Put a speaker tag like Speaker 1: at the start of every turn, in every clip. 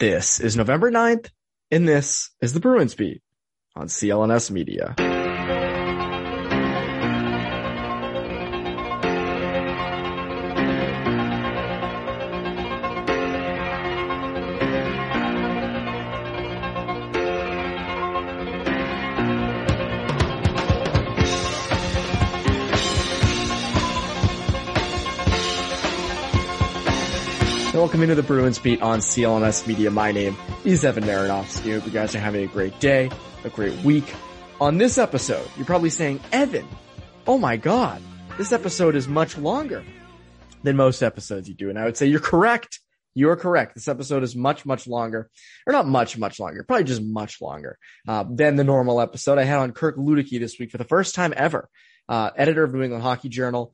Speaker 1: This is November 9th, and this is the Bruins Beat on CLNS Media. Welcome into the Bruins Beat on CLNS Media. My name is Evan Marinofsky. Hope you guys are having a great day, a great week. On this episode, you're probably saying, Evan, oh my god, this episode is much longer than most episodes you do. And I would say you're correct. You're correct. This episode is much, much longer, or not much, much longer, probably just much longer uh, than the normal episode. I had on Kirk Luedeke this week for the first time ever, uh, editor of New England Hockey Journal,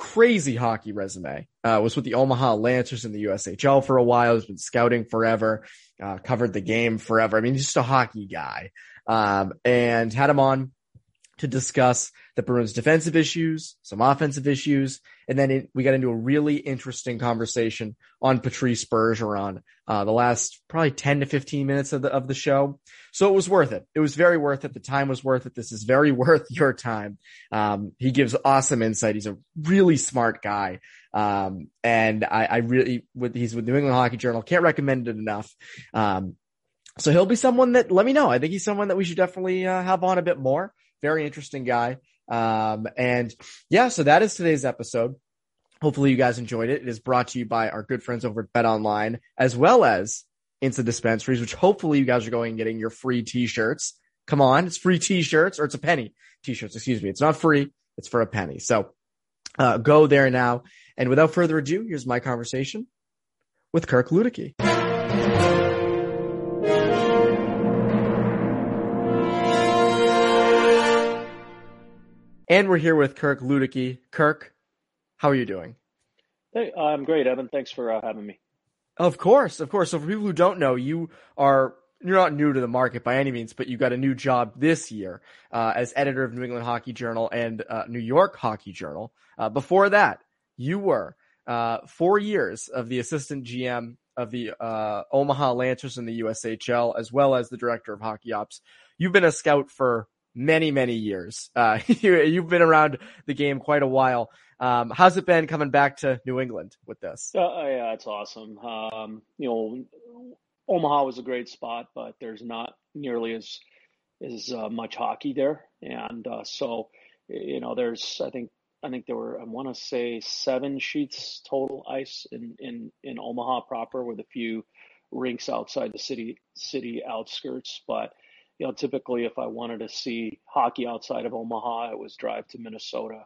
Speaker 1: crazy hockey resume. Uh, was with the Omaha Lancers in the USHL for a while. Has been scouting forever. Uh, covered the game forever. I mean, he's just a hockey guy. Um, and had him on to discuss the Bruins defensive issues, some offensive issues, and then it, we got into a really interesting conversation on Patrice Bergeron, uh, the last probably 10 to 15 minutes of the, of the show. So it was worth it. It was very worth it. The time was worth it. This is very worth your time. Um, he gives awesome insight. He's a really smart guy. Um, and I, I really, with, he's with New England Hockey Journal. Can't recommend it enough. Um, so he'll be someone that let me know. I think he's someone that we should definitely uh, have on a bit more. Very interesting guy. Um, and yeah, so that is today's episode. Hopefully you guys enjoyed it. It is brought to you by our good friends over at Bet Online, as well as Instant Dispensaries, which hopefully you guys are going and getting your free t-shirts. Come on, it's free t-shirts, or it's a penny t-shirts, excuse me. It's not free, it's for a penny. So uh, go there now. And without further ado, here's my conversation with Kirk Luedeke. And we're here with Kirk Luedeke. Kirk, how are you doing?
Speaker 2: Hey, I'm great, Evan. Thanks for uh, having me.
Speaker 1: Of course, of course. So for people who don't know, you are you're not new to the market by any means, but you got a new job this year uh, as editor of New England Hockey Journal and uh, New York Hockey Journal. Uh, before that, you were uh, four years of the assistant GM of the uh, Omaha Lancers in the USHL, as well as the director of hockey ops. You've been a scout for many, many years. Uh, you, have been around the game quite a while. Um, how's it been coming back to New England with this?
Speaker 2: Uh, yeah, it's awesome. Um, you know, Omaha was a great spot, but there's not nearly as as uh, much hockey there, and uh, so you know, there's I think I think there were I want to say seven sheets total ice in in in Omaha proper, with a few rinks outside the city city outskirts, but you know, typically if I wanted to see hockey outside of Omaha, it was drive to Minnesota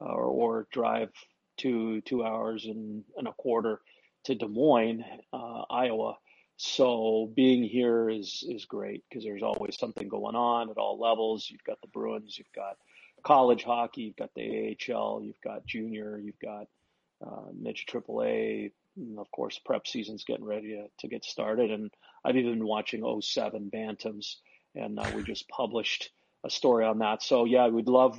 Speaker 2: uh, or, or drive two two hours and, and a quarter to Des Moines, uh, Iowa. So being here is is great because there's always something going on at all levels. You've got the Bruins, you've got college hockey, you've got the AHL, you've got junior, you've got uh, Mitch AAA. And of course, prep season's getting ready to, to get started, and I've even been watching 07 Bantams and uh, we just published a story on that. So yeah, we'd love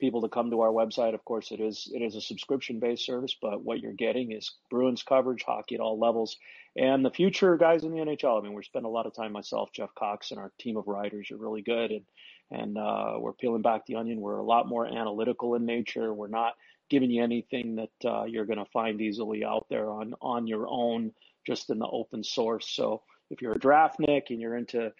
Speaker 2: people to come to our website. Of course, it is it is a subscription based service, but what you're getting is Bruins coverage, hockey at all levels, and the future guys in the NHL. I mean, we're spending a lot of time myself, Jeff Cox, and our team of writers are really good, and and uh, we're peeling back the onion. We're a lot more analytical in nature. We're not giving you anything that uh, you're going to find easily out there on on your own, just in the open source. So if you're a draftnik and you're into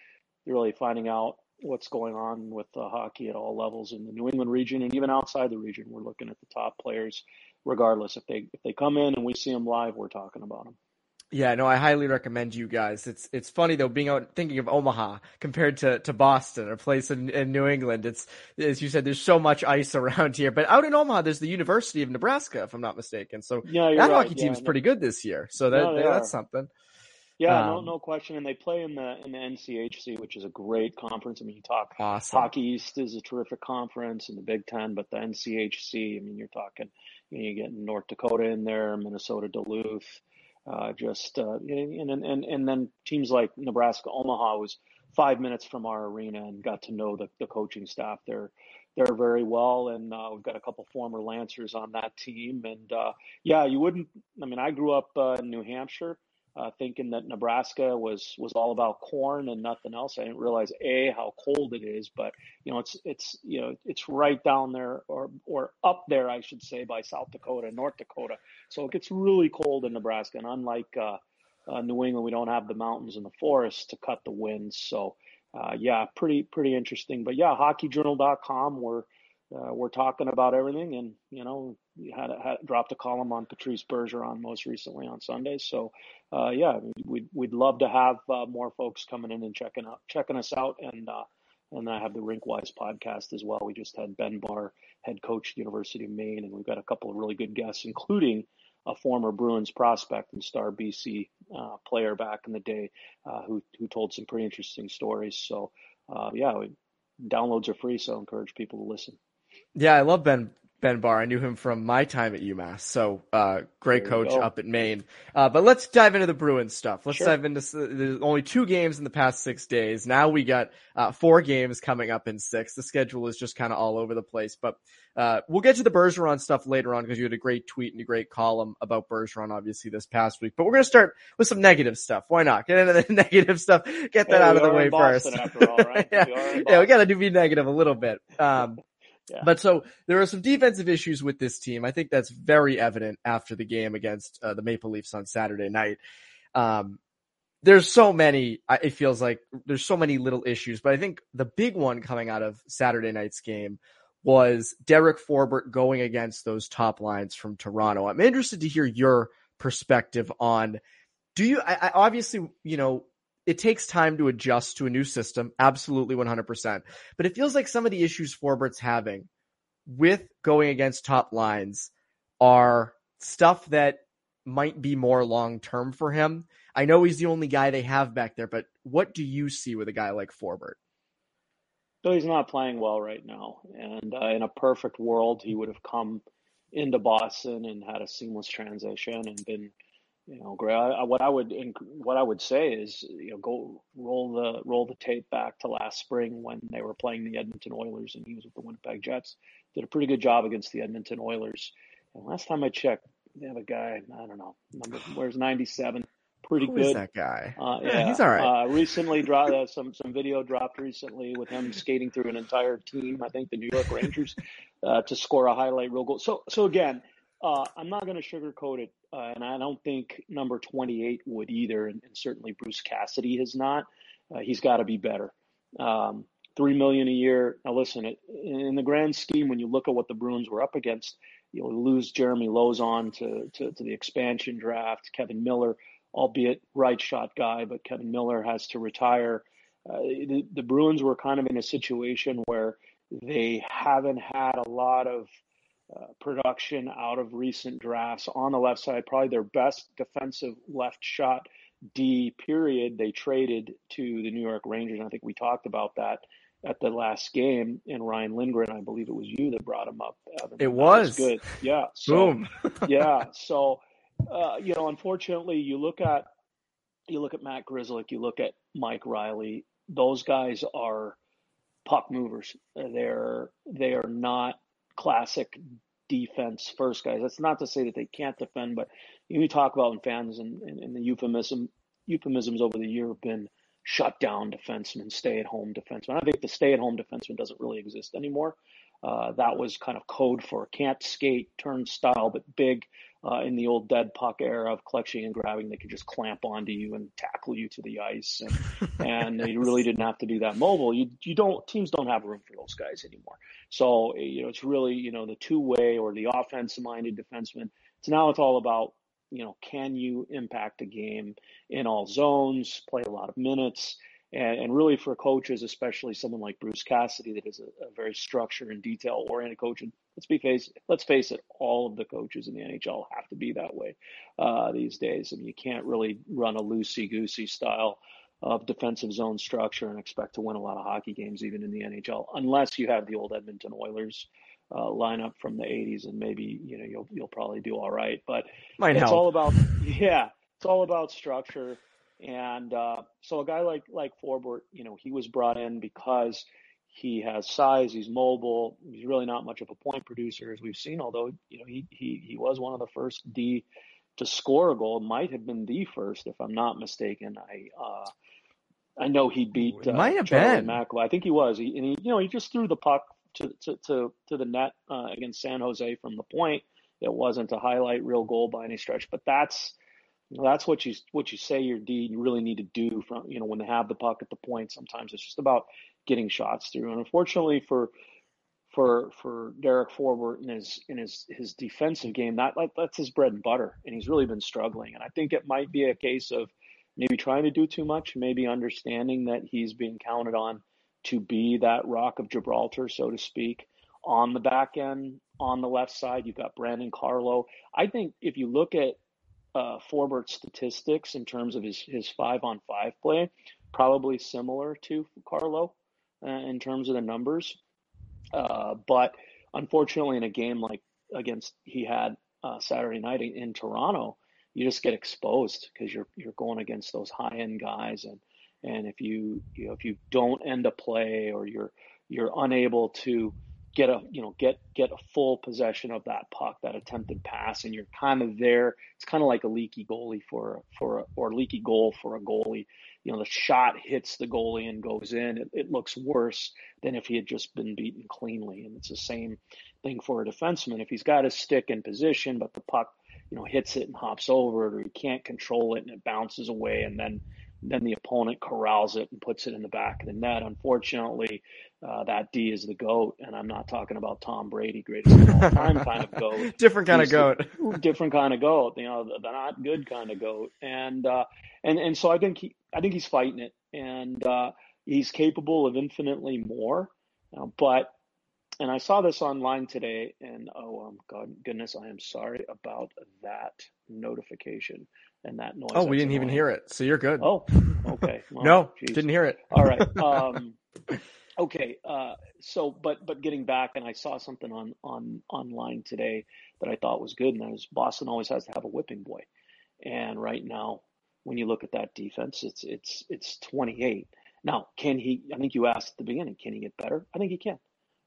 Speaker 2: really finding out what's going on with uh, hockey at all levels in the New England region and even outside the region. We're looking at the top players, regardless if they if they come in and we see them live, we're talking about them.
Speaker 1: Yeah, no, I highly recommend you guys. It's it's funny though being out thinking of Omaha compared to, to Boston, a place in, in New England. It's as you said, there's so much ice around here. But out in Omaha, there's the University of Nebraska, if I'm not mistaken. So
Speaker 2: yeah,
Speaker 1: that
Speaker 2: right.
Speaker 1: hockey
Speaker 2: yeah,
Speaker 1: team's no. pretty good this year. So that,
Speaker 2: no,
Speaker 1: that's something.
Speaker 2: Yeah, um, no, no question. And they play in the in the NCHC, which is a great conference. I mean, you talk
Speaker 1: awesome.
Speaker 2: Hockey East is a terrific conference, and the Big Ten, but the NCHC. I mean, you're talking. You, know, you get North Dakota in there, Minnesota, Duluth, uh, just uh, and, and and and then teams like Nebraska, Omaha was five minutes from our arena and got to know the the coaching staff there there very well, and uh, we've got a couple former Lancers on that team. And uh, yeah, you wouldn't. I mean, I grew up uh, in New Hampshire uh, thinking that Nebraska was was all about corn and nothing else. I didn't realize a how cold it is, but you know it's it's you know it's right down there or or up there, I should say, by South Dakota, North Dakota. So it gets really cold in Nebraska, and unlike uh, uh, New England, we don't have the mountains and the forests to cut the winds. So uh, yeah, pretty pretty interesting. But yeah, hockeyjournal.com. We're uh, we're talking about everything, and you know, had, had dropped a column on Patrice Bergeron most recently on Sunday. So, uh, yeah, we'd we'd love to have uh, more folks coming in and checking out checking us out, and uh, and I have the Rinkwise podcast as well. We just had Ben Barr, head coach University of Maine, and we've got a couple of really good guests, including a former Bruins prospect and star BC uh, player back in the day, uh, who who told some pretty interesting stories. So, yeah, we, downloads are free, so I encourage people to listen.
Speaker 1: Yeah, I love Ben Ben Barr. I knew him from my time at UMass. So uh, great coach up at Maine. Uh, but let's dive into the Bruins stuff. Let's sure. dive into there's only two games in the past six days. Now we got uh, four games coming up in six. The schedule is just kind of all over the place. But uh, we'll get to the Bergeron stuff later on because you had a great tweet and a great column about Bergeron, obviously this past week. But we're gonna start with some negative stuff. Why not get into the negative stuff? Get that out of the way
Speaker 2: first. All, right?
Speaker 1: yeah, we yeah, we got to do be negative a little bit. Um, but so there are some defensive issues with this team. I think that's very evident after the game against uh, the Maple Leafs on Saturday night. Um, there's so many, it feels like there's so many little issues, but I think the big one coming out of Saturday night's game was Derek Forbort going against those top lines from Toronto. I'm interested to hear your perspective on, do you, I, I obviously, you know, it takes time to adjust to a new system. Absolutely 100%. But it feels like some of the issues Forbort's having with going against top lines are stuff that might be more long term for him. I know he's the only guy they have back there, but what do you see with a guy like Forbert?
Speaker 2: So he's not playing well right now. And uh, in a perfect world, he would have come into Boston and had a seamless transition and been you know, Gray. what I would what I would say is, you know, go roll the roll the tape back to last spring when they were playing the Edmonton Oilers and he was with the Winnipeg Jets. Did a pretty good job against the Edmonton Oilers. And last time I checked, they have a guy. I don't know, number where's ninety seven. Pretty
Speaker 1: Who
Speaker 2: good.
Speaker 1: that guy?
Speaker 2: Uh, yeah, yeah,
Speaker 1: he's all right.
Speaker 2: Uh, recently, dropped uh, some some video dropped recently with him skating through an entire team. I think the New York Rangers uh, to score a highlight reel goal. So so again, uh, I'm not going to sugarcoat it, uh, and I don't think number 28 would either, and, and certainly Bruce Cassidy has not. Uh, he's got to be better. Um, Three million a year. Now, listen, it, in the grand scheme, when you look at what the Bruins were up against, you know, lose Jeremy Lauzon to, to, to the expansion draft. Kevan Miller, albeit right shot guy, but Kevan Miller has to retire. Uh, the, the Bruins were kind of in a situation where they haven't had a lot of uh, production out of recent drafts on the left side. Probably their best defensive left shot D period they traded to the New York Rangers. I think we talked about that at the last game. And Ryan Lindgren, I believe it was you that brought him up.
Speaker 1: Evan. It was. was
Speaker 2: good. Yeah. So,
Speaker 1: Boom.
Speaker 2: yeah. So, uh, you know, unfortunately, you look at you look at Matt Grzelcyk, you look at Mike Reilly. Those guys are puck movers. They're they are not classic defense first guys. That's not to say that they can't defend, but you talk about in fans and, and, and the euphemism euphemisms over the year have been shut down defensemen, stay at home defensemen. I think the stay at home defenseman doesn't really exist anymore. Uh, that was kind of code for can't skate, turnstile, but big uh, in the old dead puck era of clutching and grabbing. They could just clamp onto you and tackle you to the ice, and, and you really didn't have to do that mobile. You you don't teams don't have room for those guys anymore. So you know it's really you know the two way or the offensive minded defenseman. So now it's all about you know can you impact the game in all zones, play a lot of minutes and, and really for coaches, especially someone like Bruce Cassidy, that is a, a very structure and detail oriented coach. And let's be face, let's face it, all of the coaches in the NHL have to be that way uh, these days. I mean, you can't really run a loosey goosey style of defensive zone structure and expect to win a lot of hockey games, even in the NHL, unless you have the old Edmonton Oilers uh, lineup from the 80s, and maybe you know you'll you'll probably do all right. But
Speaker 1: Might
Speaker 2: it's
Speaker 1: help.
Speaker 2: all about yeah, it's all about structure. And uh, so a guy like like Forbort, you know, he was brought in because he has size, he's mobile, he's really not much of a point producer as we've seen. Although you know he he he was one of the first D to score a goal. Might have been the first, if I'm not mistaken. I uh, I know he beat uh,
Speaker 1: might have
Speaker 2: Charlie
Speaker 1: been.
Speaker 2: I think he was. He, and he, you know, he just threw the puck to to to, to the net uh, against San Jose from the point. It wasn't a highlight reel goal by any stretch, but that's that's what you what you say your deed you really need to do from you know when they have the puck at the point. Sometimes it's just about getting shots through. And unfortunately for for for Derek Forbort in his in his his defensive game, that that's his bread and butter, and he's really been struggling. And I think it might be a case of maybe trying to do too much, maybe understanding that he's being counted on to be that rock of Gibraltar, so to speak, on the back end, on the left side. You've got Brandon Carlo. I think if you look at uh, statistics in terms of his, his five on five play, probably similar to Carlo uh, in terms of the numbers. Uh, but unfortunately, in a game like against he had uh, Saturday night in, in Toronto, you just get exposed because you're you're going against those high end guys, and and if you you know if you don't end a play or you're you're unable to get a you know get get a full possession of that puck, that attempted pass, and you're kind of there. It's kind of like a leaky goalie for for a, or leaky goal for a goalie. You know, the shot hits the goalie and goes in. It, it looks worse than if he had just been beaten cleanly, and it's the same thing for a defenseman. If he's got his stick in position, but the puck you know hits it and hops over it, or he can't control it and it bounces away, and then then the opponent corrals it and puts it in the back of the net. Unfortunately, uh, that D is the goat, and I'm not talking about Tom Brady, greatest of all time kind of goat.
Speaker 1: different kind He's of
Speaker 2: goat. different kind of goat. You know, the, the not good kind of goat. And uh, and and so I think he, I think he's fighting it, and uh, he's capable of infinitely more. Uh, but and I saw this online today, and oh, um, God, goodness, I am sorry about that notification and that noise.
Speaker 1: Oh, we didn't even hear it, so you're good.
Speaker 2: Oh, okay.
Speaker 1: Well, no, geez. didn't hear it.
Speaker 2: All right. Um, okay. Uh, so, but but getting back, and I saw something on on online today that I thought was good, and that was Boston always has to have a whipping boy, and right now, when you look at that defense, it's it's it's 28. Now, can he? I think you asked at the beginning, can he get better? I think he can.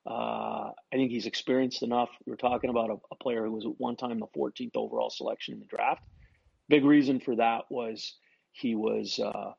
Speaker 2: Uh, I think he's experienced enough. We are talking about a, a, player who was at one time the 14th overall selection in the draft. Big reason for that was he was. Uh,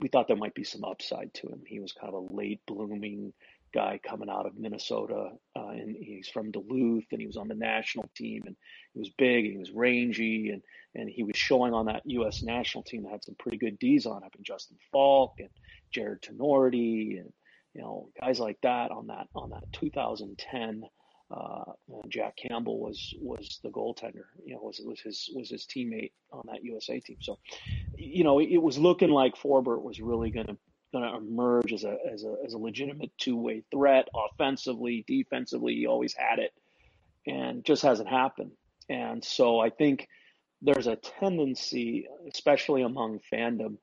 Speaker 2: we thought there might be some upside to him. He was kind of a late blooming guy coming out of Minnesota, uh, and he's from Duluth, and he was on the national team, and he was big, and he was rangy, and and he was showing on that U.S. national team that had some pretty good D's on it, and Justin Faulk and Jared Tinordi and you know, guys like that on that on that 2010. Uh, Jack Campbell was was the goaltender. You know, was was his was his teammate on that USA team. So, you know, it, it was looking like Forbort was really going to going to emerge as a as a as a legitimate two way threat, offensively, defensively. He always had it, and just hasn't happened. And so I think there's a tendency, especially among fandom,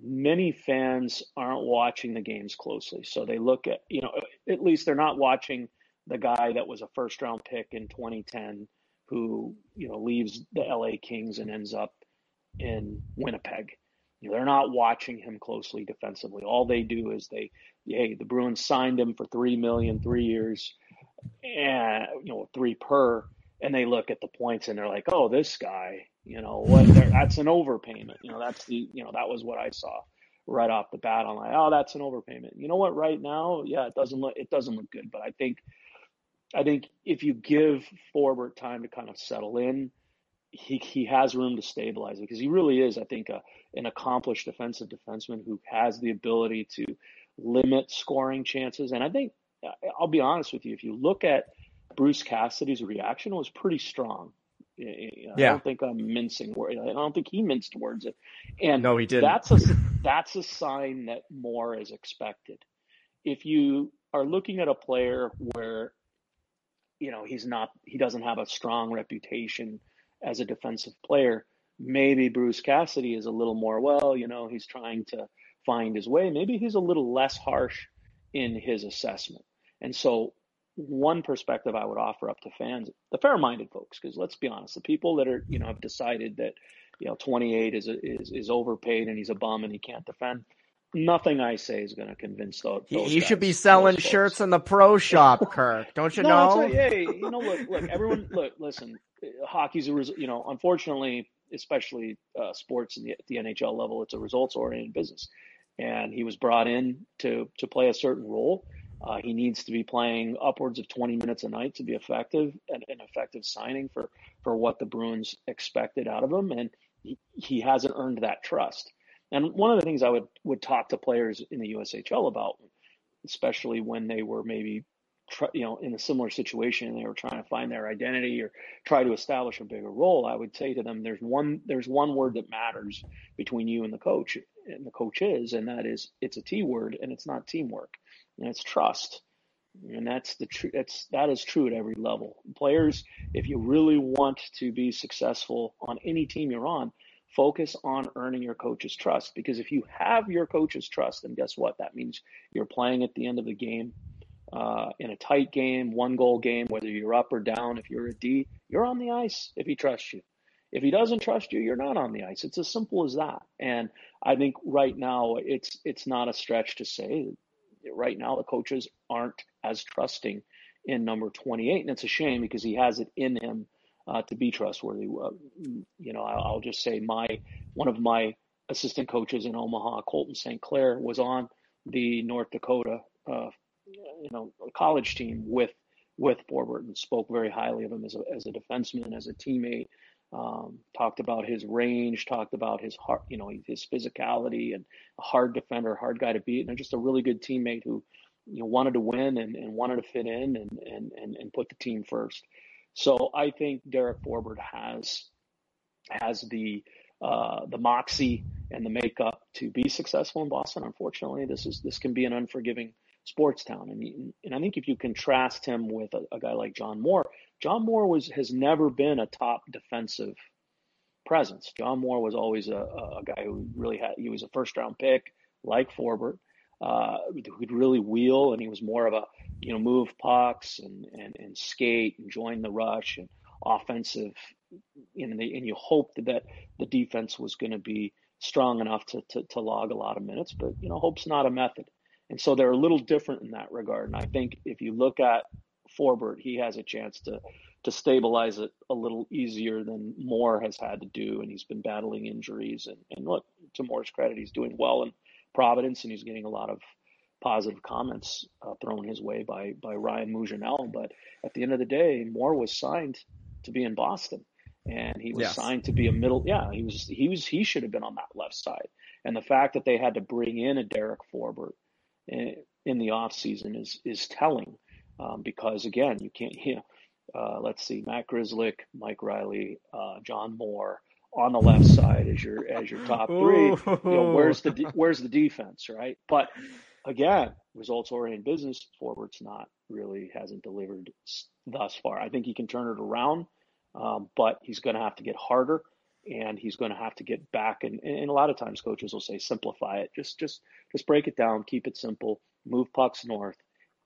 Speaker 2: many fans aren't watching the games closely. So they look at, you know, at least they're not watching the guy that was a first round pick in 2010 who, you know, leaves the LA Kings and ends up in Winnipeg. You know, they're not watching him closely defensively. All they do is they, hey, the Bruins signed him for three million, three years, and you know, three per, and they look at the points and they're like, oh, this guy, you know what? That's an overpayment. You know, that's the you know that was what I saw right off the bat. I'm like, oh, that's an overpayment. You know what? Right now, yeah, it doesn't look it doesn't look good. But I think I think if you give Forbort time to kind of settle in, he he has room to stabilize it because he really is, I think, a, an accomplished defensive defenseman who has the ability to limit scoring chances. And I think I'll be honest with you, if you look at Bruce Cassidy's reaction, it was pretty strong. I yeah. don't think I'm mincing words. I don't think he minced words. It. And
Speaker 1: no, he did.
Speaker 2: That's a that's a sign that more is expected. If you are looking at a player where, you know, he's not, he doesn't have a strong reputation as a defensive player. Maybe Bruce Cassidy is a little more well. You know, he's trying to find his way. Maybe he's a little less harsh in his assessment. And so one perspective I would offer up to fans, the fair-minded folks, because let's be honest, the people that are, you know, have decided that, you know, 28 is is is overpaid and he's a bum and he can't defend. Nothing I say is going to convince those. those
Speaker 1: you
Speaker 2: guys,
Speaker 1: should be selling shirts in the pro shop, Kirk. Don't you
Speaker 2: no,
Speaker 1: know?
Speaker 2: Like, hey, you know, look, look, everyone, look, listen. Hockey's a result. You know, unfortunately, especially uh, sports in the, the NHL level, it's a results-oriented business, and he was brought in to to play a certain role. Uh, he needs to be playing upwards of 20 minutes a night to be effective and an effective signing for for what the Bruins expected out of him, and he, he hasn't earned that trust. And one of the things I would would talk to players in the USHL about, especially when they were maybe you know in a similar situation and they were trying to find their identity or try to establish a bigger role, I would say to them, there's one there's one word that matters between you and the coach and the coach is, and that is it's a T word and it's not teamwork and it's trust. And that's the true. That's that is true at every level. Players, if you really want to be successful on any team you're on, focus on earning your coach's trust. Because if you have your coach's trust, then guess what? That means you're playing at the end of the game, uh, in a tight game, one goal game, whether you're up or down. If you're a D, you're on the ice if he trusts you. If he doesn't trust you, you're not on the ice. It's as simple as that. And I think right now it's it's not a stretch to say right now the coaches aren't as trusting in number 28, and it's a shame because he has it in him uh, to be trustworthy. Uh, you know, I'll, I'll, just say my one of my assistant coaches in Omaha, Colten St. Clair, was on the North Dakota, uh, you know, college team with with Forbort and spoke very highly of him as a as a defenseman, as a teammate. Um, talked about his range, talked about his heart, you know, his physicality and a hard defender, hard guy to beat, and just a really good teammate who, you know, wanted to win and, and wanted to fit in and, and, and, and put the team first. So I think Derek Forbort has has the uh, the moxie and the makeup to be successful in Boston. Unfortunately, this is this can be an unforgiving sports town, and and I think if you contrast him with a, a guy like John Moore, John Moore was has never been a top defensive presence. John Moore was always a, a guy who really had he was a first round pick like Forbort, uh, who could really wheel, and he was more of a you know move pucks and and, and skate and join the rush and offensive. And, they, and you hoped that the defense was going to be strong enough to, to to log a lot of minutes, but you know hope's not a method. And so they're a little different in that regard. And I think if you look at Forbort, he has a chance to to stabilize it a little easier than Moore has had to do, and he's been battling injuries. And, and look, to Moore's credit, he's doing well in Providence, and he's getting a lot of positive comments uh, thrown his way by by Ryan Mougenel. But at the end of the day, Moore was signed to be in Boston, and he was yes. signed to be a middle. Yeah, he was he was he should have been on that left side. And the fact that they had to bring in a Derek Forbort in, in the off season is is telling um, because again, you can't, you know, uh, let's see, Matt Grzelcyk, Mike Reilly, uh, John Moore on the left side as your as your top three. You know, where's the where's the defense, right? But again, results oriented business. Forbort's not really hasn't delivered thus far. I think he can turn it around, um, but he's going to have to get harder, and he's going to have to get back. And, and a lot of times, coaches will say, simplify it. Just just just break it down, keep it simple, move pucks north,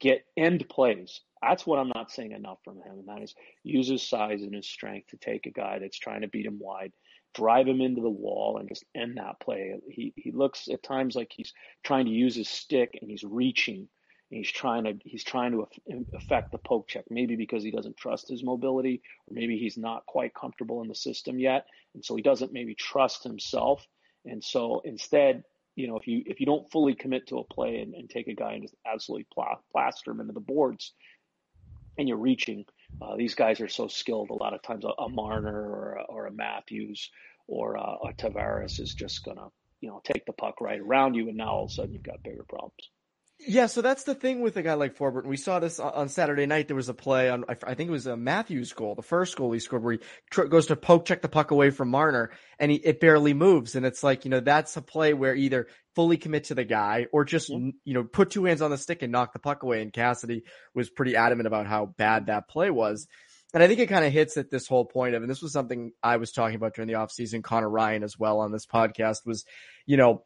Speaker 2: get end plays. That's what I'm not seeing enough from him, and that is use his size and his strength to take a guy that's trying to beat him wide, drive him into the wall, and just end that play. He he looks at times like he's trying to use his stick and he's reaching. And he's trying to he's trying to affect the poke check, maybe because he doesn't trust his mobility, or maybe he's not quite comfortable in the system yet, and so he doesn't maybe trust himself. And so instead, you know, if you if you don't fully commit to a play and, and take a guy and just absolutely pl- plaster him into the boards, and you're reaching, uh, these guys are so skilled. A lot of times, a, a Marner or a, or a Matthews or a, a Tavares is just gonna, you know, take the puck right around you, and now all of a sudden you've got bigger problems.
Speaker 1: Yeah, so that's the thing with a guy like Forbort. We saw this on Saturday night. There was a play on, I think it was a Matthews goal, the first goal he scored, where he tr- goes to poke check the puck away from Marner, and he, it barely moves. And it's like, you know, that's a play where either fully commit to the guy or just, yeah. you know, put two hands on the stick and knock the puck away. And Cassidy was pretty adamant about how bad that play was. And I think it kind of hits at this whole point of, and this was something I was talking about during the offseason, Connor Ryan as well on this podcast was, you know,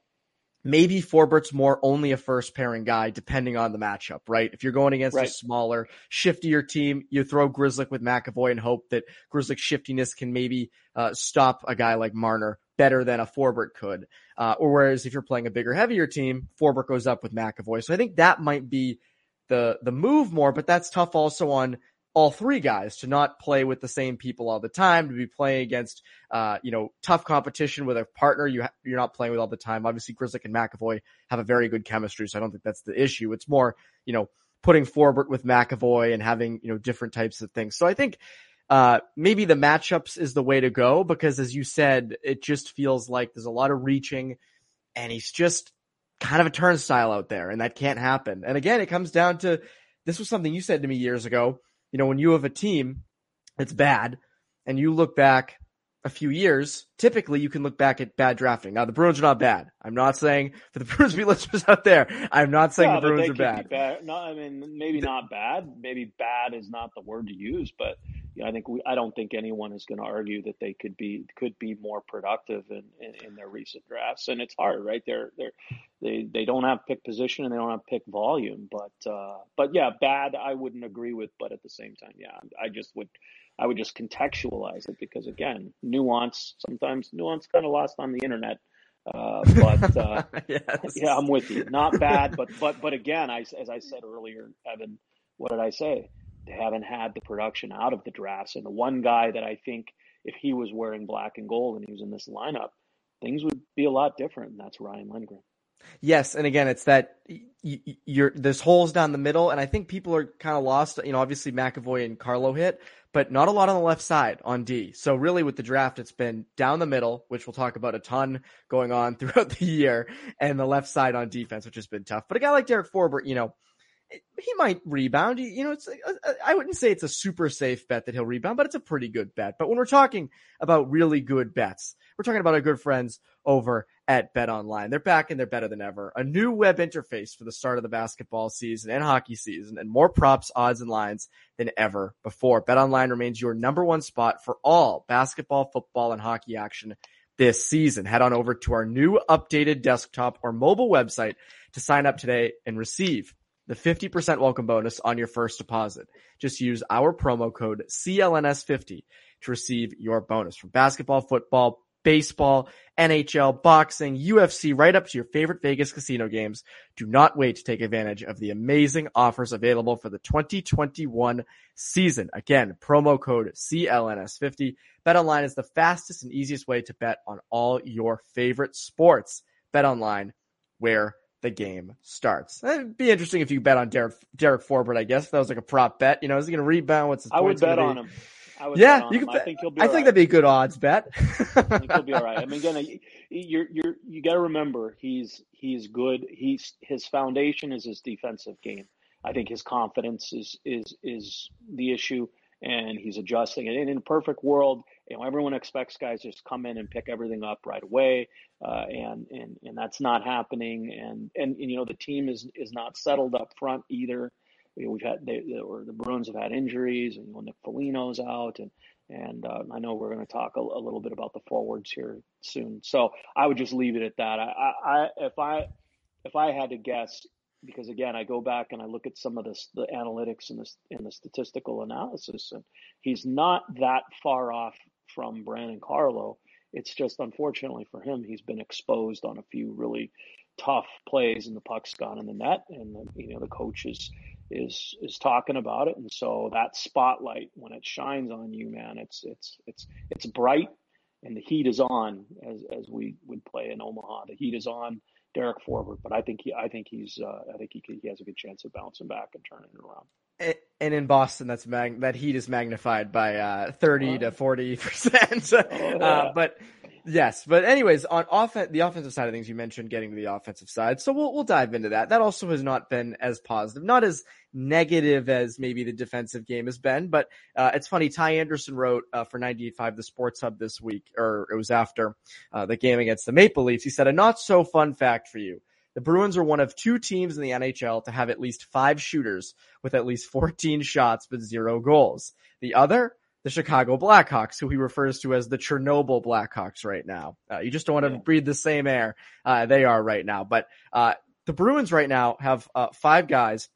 Speaker 1: maybe Forbort's more only a first pairing guy depending on the matchup, right? If you're going against
Speaker 2: Right.
Speaker 1: a smaller, shiftier team, you throw Grzelcyk with McAvoy and hope that Grzelcyk's shiftiness can maybe uh, stop a guy like Marner better than a Forbort could. Uh, or whereas if you're playing a bigger, heavier team, Forbort goes up with McAvoy. So I think that might be the the move more, but that's tough also on all three guys to not play with the same people all the time, to be playing against, uh, you know, tough competition with a partner you ha- you're not playing with all the time. Obviously, Grzelcyk and McAvoy have a very good chemistry, so I don't think that's the issue. It's more, you know, putting Forbort with McAvoy and having, you know, different types of things. So I think, uh, maybe the matchups is the way to go because as you said, it just feels like there's a lot of reaching and he's just kind of a turnstile out there and that can't happen. And again, it comes down to, this was something you said to me years ago you know, when you have a team that's bad and you look back a few years, typically you can look back at bad drafting. Now the Bruins are not bad. I'm not saying for the Bruins be listeners out there. I'm not saying
Speaker 2: Yeah,
Speaker 1: the Bruins are bad.
Speaker 2: bad. No, I mean maybe not bad. Maybe bad is not the word to use, but yeah, I think we. I don't think anyone is going to argue that they could be could be more productive in, in, in their recent drafts. And it's hard, right? They're they're they they don't have pick position and they don't have pick volume. But uh, but yeah, bad. I wouldn't agree with, but at the same time, yeah, I just would. I would just contextualize it because again, nuance. Sometimes nuance kind of lost on the internet. Uh, but uh,
Speaker 1: yes.
Speaker 2: yeah, I'm with you. Not bad, but but but again, I as I said earlier, Evan, what did I say? They haven't had the production out of the drafts, and the one guy that I think if he was wearing black and gold and he was in this lineup, things would be a lot different, and that's Ryan Lindgren.
Speaker 1: Yes, and again, it's that you're there's holes down the middle, and I think people are kind of lost. You know, obviously McAvoy and Carlo hit, but not a lot on the left side on D. So really, with the draft, it's been down the middle, which we'll talk about a ton going on throughout the year, and the left side on defense, which has been tough. But a guy like Derek Forbort, you know, he might rebound. You know, it's uh, uh, I wouldn't say it's a super safe bet that he'll rebound, but it's a pretty good bet. But when we're talking about really good bets, we're talking about our good friends over at Bet Online. They're back and they're better than ever. A new web interface for the start of the basketball season and hockey season, and more props, odds, and lines than ever before. Bet Online remains your number one spot for all basketball, football, and hockey action this season. Head on over to our new updated desktop or mobile website to sign up today and receive the 50% welcome bonus on your first deposit. Just use our promo code CLNS50 to receive your bonus from basketball, football, baseball, NHL, boxing, UFC, right up to your favorite Vegas casino games. Do not wait to take advantage of the amazing offers available for the 2021 season. Again, promo code CLNS50. BetOnline is the fastest and easiest way to bet on all your favorite sports. BetOnline, where the game starts. Eh, it'd be interesting if you bet on Derek Derek Forbort, I guess. If that was like a prop bet. You know, is he going to rebound? What's his
Speaker 2: I would bet on him.
Speaker 1: Yeah, you
Speaker 2: I think he'll be.
Speaker 1: I think
Speaker 2: right.
Speaker 1: that'd be a good odds bet.
Speaker 2: I think he'll be all right. I mean, again, you're you're you got to remember he's he's good. He's his foundation is his defensive game. I think his confidence is is is the issue, and he's adjusting. And in a perfect world, you know, everyone expects guys to just come in and pick everything up right away, uh, and and and that's not happening. And, and and you know the team is is not settled up front either. You know, we've had they, they, or the Bruins have had injuries, and you know, Nick Foligno's out, and and uh, I know we're going to talk a, a little bit about the forwards here soon. So I would just leave it at that. I, I, if I if I had to guess, because again, I go back and I look at some of this, the analytics and the and the statistical analysis, and he's not that far off from Brandon Carlo. It's just unfortunately for him, he's been exposed on a few really tough plays, and the puck's gone in the net, and the, you know the coach is is is talking about it, and so that spotlight when it shines on you, man, it's it's it's it's bright, and the heat is on, as as we would play in Omaha. The heat is on Derek Forbort, but I think he I think he's uh, I think he he has a good chance of bouncing back and turning it around.
Speaker 1: And in Boston, that's mag- that heat is magnified by uh, thirty
Speaker 2: Oh.
Speaker 1: to forty percent. uh, But yes, but anyways, on offen- the offensive side of things, you mentioned getting to the offensive side, so we'll we'll dive into that. That also has not been as positive, not as negative as maybe the defensive game has been. But uh, it's funny. Ty Anderson wrote uh, for 98.5 The Sports Hub this week, or it was after uh, the game against the Maple Leafs. He said a not so fun fact for you. The Bruins are one of two teams in the NHL to have at least five shooters with at least 14 shots but zero goals. The other, the Chicago Blackhawks, who he refers to as the Chernobyl Blackhawks right now. Uh, you just don't want to yeah. breathe the same air uh, they are right now. But uh, the Bruins right now have uh, five guys.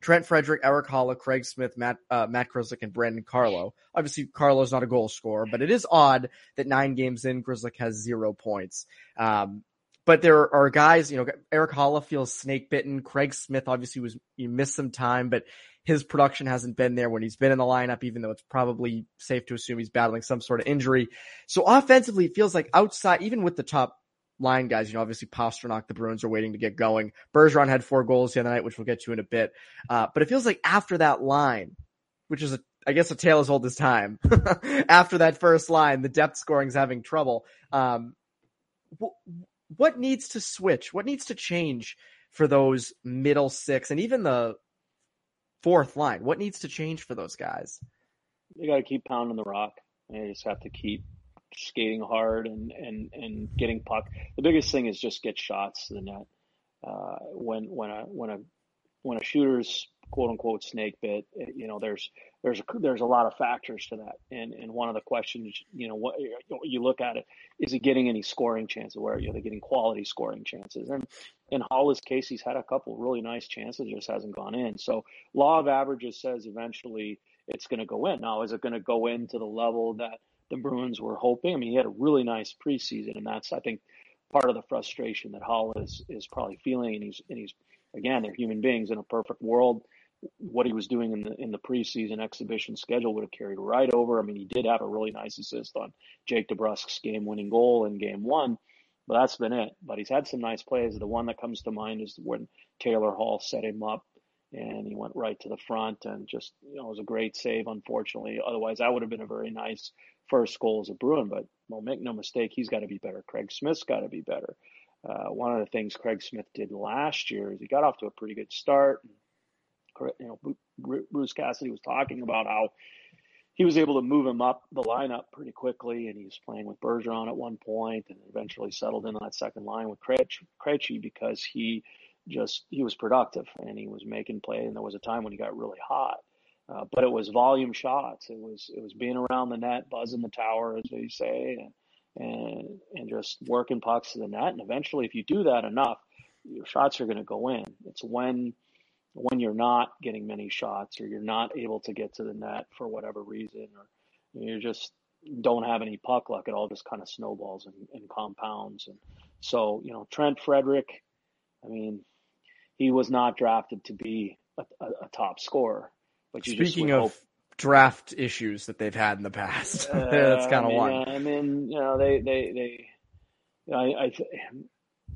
Speaker 1: Trent Frederick, Erik Haula, Craig Smith, Matt uh, Matt Grzelcyk, and Brandon Carlo. Obviously, Carlo's not a goal scorer, but it is odd that nine games in, Grzelcyk has zero points. Um, but there are guys, you know, Erik Haula feels snake bitten. Craig Smith obviously was he missed some time, but his production hasn't been there when he's been in the lineup, even though it's probably safe to assume he's battling some sort of injury. So offensively, it feels like outside, even with the top line guys, you know, obviously Pastrnak, the Bruins are waiting to get going. Bergeron had four goals the other night, which we'll get to in a bit. Uh, but it feels like after that line, which is a, I guess a tale as old as time. after that first line, the depth scoring is having trouble. Um, what needs to switch? What needs to change for those middle six and even the fourth line? What needs to change for those guys?
Speaker 2: You got to keep pounding the rock. You just have to keep skating hard and, and, and getting puck. The biggest thing is just get shots to the net. Uh, when when a when a when a shooter's quote unquote snake bit, you know, there's there's a, there's a lot of factors to that. And and one of the questions, you know, what you look at it, is he getting any scoring chances? Where you know they're getting quality scoring chances? And in Haula's case, he's had a couple really nice chances, just hasn't gone in. So law of averages says eventually it's going to go in. Now, is it going to go in to the level that the Bruins were hoping? I mean, he had a really nice preseason, and that's I think part of the frustration that Hall is is probably feeling. And he's and he's again, they're human beings in a perfect world what he was doing in the in the preseason exhibition schedule would have carried right over. I mean, he did have a really nice assist on Jake DeBrusk's game-winning goal in Game One, but that's been it. But he's had some nice plays. The one that comes to mind is when Taylor Hall set him up and he went right to the front and just you know it was a great save. Unfortunately, otherwise that would have been a very nice first goal as a Bruin. But well, make no mistake, he's got to be better. Craig Smith's got to be better. Uh, one of the things Craig Smith did last year is he got off to a pretty good start. You know, Bruce Cassidy was talking about how he was able to move him up the lineup pretty quickly, and he was playing with Bergeron at one point, and eventually settled in on that second line with Krejci because he just he was productive and he was making play, and there was a time when he got really hot. Uh, but it was volume shots. It was it was being around the net, buzzing the tower, as they say, and and and just working pucks to the net. And eventually, if you do that enough, your shots are going to go in. It's when when you're not getting many shots or you're not able to get to the net for whatever reason or you just don't have any puck luck, it all just kind of snowballs and, and compounds. And so, you know, Trent Frederick, I mean, he was not drafted to be a, a, a top scorer.
Speaker 1: But speaking of hope, draft issues that they've had in the past, uh, that's kind of one.
Speaker 2: I mean, you know, they they they, you know, I, I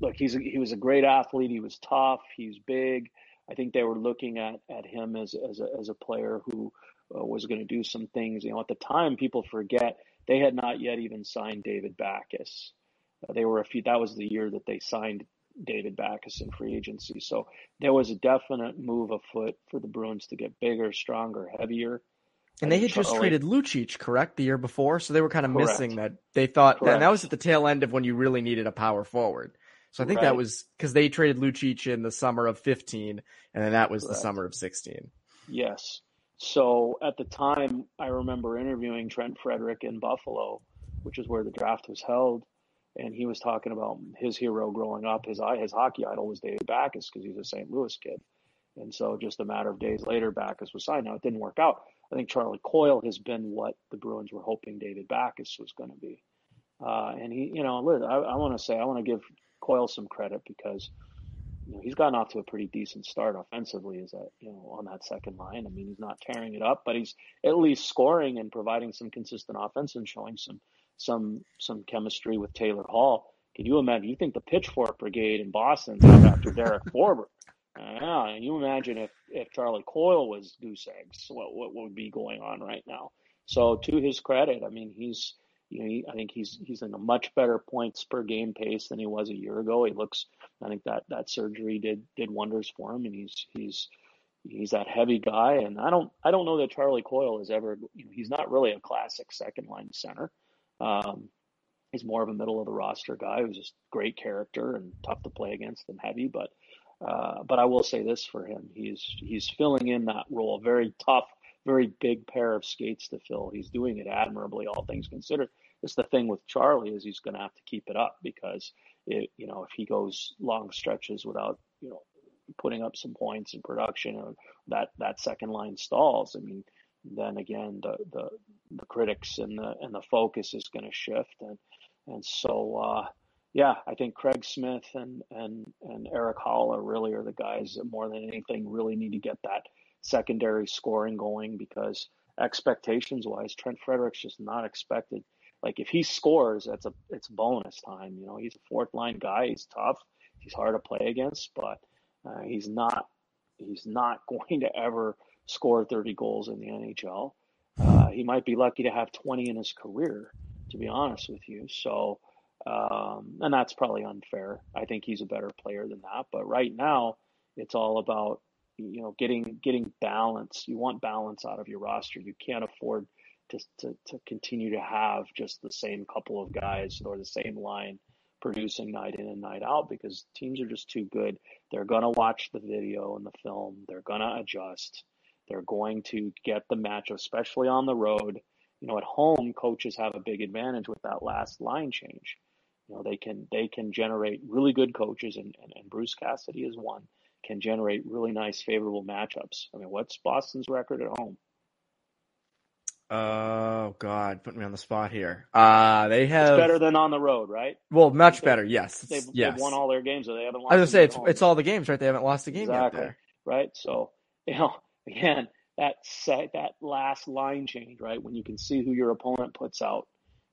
Speaker 2: look, he's a, he was a great athlete. He was tough. He's big. I think they were looking at, at him as, as, a, as a player who uh, was going to do some things. You know, at the time, people forget they had not yet even signed David Backes. Uh, they were a few. That was the year that they signed David Backes in free agency. So there was a definite move afoot for the Bruins to get bigger, stronger, heavier.
Speaker 1: And they had just oh, traded Lucic, correct, the year before, so they were kind of correct. missing that. They thought, and that was at the tail end of when you really needed a power forward. So I think right. that was because they traded Lucic in the summer of 15, and then that was Correct. the summer of 16.
Speaker 2: Yes. So at the time, I remember interviewing Trent Frederick in Buffalo, which is where the draft was held, and he was talking about his hero growing up. His his hockey idol was David Backes because he's a St. Louis kid, and so just a matter of days later, Backes was signed. Now it didn't work out. I think Charlie Coyle has been what the Bruins were hoping David Backes was going to be. Uh, and he, you know, I, I want to say, I want to give Coyle some credit because you know, he's gotten off to a pretty decent start offensively. Is that you know on that second line? I mean, he's not tearing it up, but he's at least scoring and providing some consistent offense and showing some some some chemistry with Taylor Hall. Can you imagine? You think the Pitchfork Brigade in Boston after Derek Forbort? Yeah, and you imagine if if Charlie Coyle was goose eggs, what what would be going on right now? So to his credit, I mean, he's you know, he, I think he's he's in a much better points per game pace than he was a year ago. He looks, I think that that surgery did did wonders for him, and he's he's he's that heavy guy. And I don't I don't know that Charlie Coyle is ever, you know, he's not really a classic second line center. Um, he's more of a middle of the roster guy who's just great character and tough to play against and heavy. But uh, but I will say this for him, he's he's filling in that role, very tough very big pair of skates to fill. He's doing it admirably, all things considered. It's the thing with Charlie is he's going to have to keep it up because it, you know if he goes long stretches without you know putting up some points in production or that that second line stalls, I mean, then again the the, the critics and the and the focus is going to shift and and so. uh yeah, I think Craig Smith and and and Erik Haula really are the guys that more than anything really need to get that secondary scoring going because expectations wise, Trent Frederick's just not expected. Like if he scores, that's a it's bonus time. You know, he's a fourth line guy. He's tough. He's hard to play against, but uh, he's not he's not going to ever score 30 goals in the NHL. Uh, he might be lucky to have 20 in his career, to be honest with you. So um, and that's probably unfair. I think he's a better player than that. But right now, it's all about you know getting getting balance. You want balance out of your roster. You can't afford to to, to continue to have just the same couple of guys or the same line producing night in and night out because teams are just too good. They're gonna watch the video and the film. They're gonna adjust. They're going to get the match, especially on the road. You know, at home, coaches have a big advantage with that last line change you know, they can they can generate really good coaches, and, and, and Bruce Cassidy is one can generate really nice favorable matchups. I mean, what's Boston's record at home?
Speaker 1: Oh God, put me on the spot here. Uh they have
Speaker 2: it's better than on the road, right?
Speaker 1: Well, much they, better. Yes,
Speaker 2: they've,
Speaker 1: yes.
Speaker 2: they've, won all their games, so they haven't. Lost
Speaker 1: I was gonna say it's home. it's all the games, right? They haven't lost a game
Speaker 2: exactly.
Speaker 1: yet. There.
Speaker 2: Right. So you know, again, that set, that last line change, right? When you can see who your opponent puts out,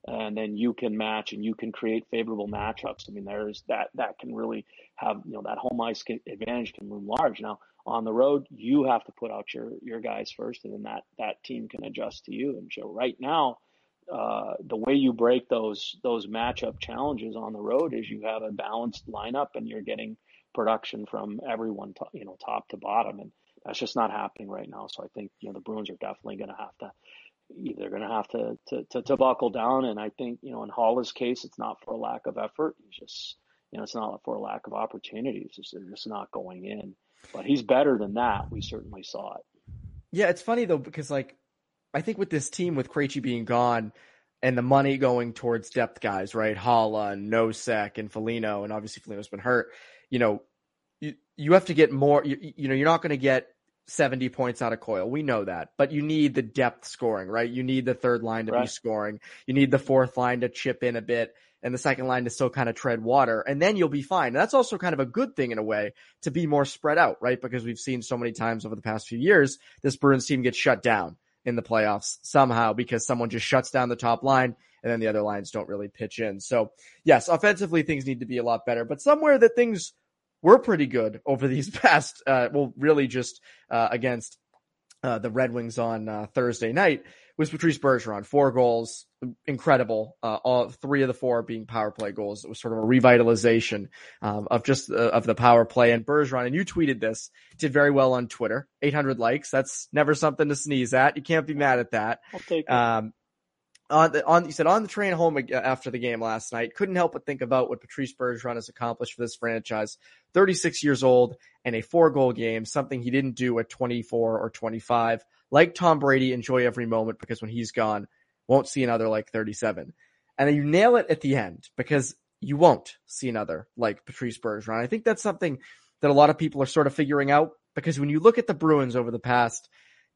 Speaker 2: and then you can match and you can create favorable matchups. I mean, there's that that can really have you know that home ice advantage can loom large. Now on the road, you have to put out your your guys first, and then that that team can adjust to you. And so right now, uh, the way you break those those matchup challenges on the road is you have a balanced lineup and you're getting production from everyone, to, you know, top to bottom, and that's just not happening right now. So I think you know the Bruins are definitely going to have to they're going to have to, to, to, to, buckle down. And I think, you know, in Haula's case, it's not for a lack of effort. He's just, you know, it's not for a lack of opportunities. It's, they're just not going in. But he's better than that. We certainly saw it.
Speaker 1: Yeah, it's funny though because like I think with this team with Krejci being gone and the money going towards depth guys, right? Haula and Nosek and Foligno, and obviously Foligno's been hurt. You know, you you have to get more. You, you know, you're not going to get 70 points out of Coyle. We know that. But you need the depth scoring, right? You need the third line to right. be scoring. You need the fourth line to chip in a bit and the second line to still kind of tread water. And then you'll be fine. And that's also kind of a good thing in a way to be more spread out, right? Because we've seen so many times over the past few years, this Bruins team gets shut down in the playoffs somehow because someone just shuts down the top line and then the other lines don't really pitch in. So yes, offensively things need to be a lot better, but somewhere that things were pretty good over these past, uh, well, really just uh, against uh, the Red Wings on uh, Thursday night was Patrice Bergeron. Four goals, incredible. Uh, all three of the four being power play goals. It was sort of a revitalization um, of just uh, of the power play. And Bergeron, and you tweeted this, did very well on Twitter. 800 likes. That's never something to sneeze at. You can't be mad at that.
Speaker 2: I'll take it.
Speaker 1: Um, on the on you said on the train home after the game last night couldn't help but think about what Patrice Bergeron has accomplished for this franchise. 36 years old and a four goal game something he didn't do at 24 or 25 like Tom Brady enjoy every moment because when he's gone won't see another like 37 and you nail it at the end because you won't see another like Patrice Bergeron. I think that's something that a lot of people are sort of figuring out because when you look at the Bruins over the past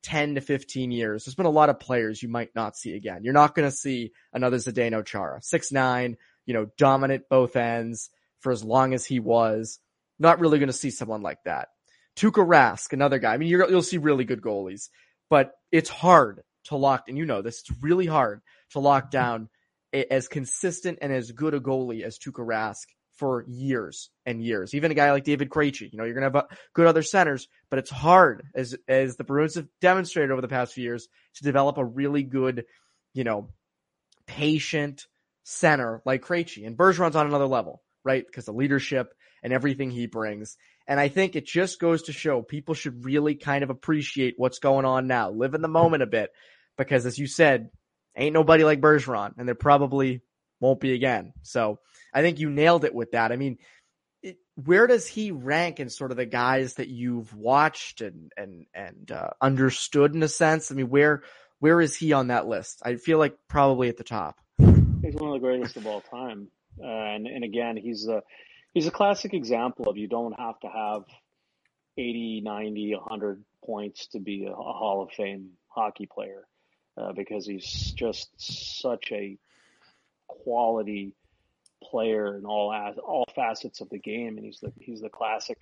Speaker 1: 10 to 15 years, there's been a lot of players you might not see again. You're not going to see another Zdeno Chara, six nine, you know, dominant both ends for as long as he was. Not really going to see someone like that. Tuukka Rask, another guy. I mean, you'll see really good goalies, but it's hard to lock, and you know this, it's really hard to lock down as consistent and as good a goalie as Tuukka Rask for years and years. Even a guy like David Krejci, you know, you're going to have uh, good other centers, but it's hard as, as the Bruins have demonstrated over the past few years to develop a really good, you know, patient center like Krejci. And Bergeron's on another level, right? Because the leadership and everything he brings. And I think it just goes to show people should really kind of appreciate what's going on now, live in the moment a bit, because as you said, ain't nobody like Bergeron, and there probably won't be again. So I think you nailed it with that. I mean, it, where does he rank in sort of the guys that you've watched and and and uh, understood in a sense? I mean, where where is he on that list? I feel like probably at the top.
Speaker 2: He's one of the greatest of all time, uh, and and again, he's a he's a classic example of you don't have to have 80, 90, 100 points to be a, a Hall of Fame hockey player uh, because he's just such a quality player in all all facets of the game, and he's the he's the classic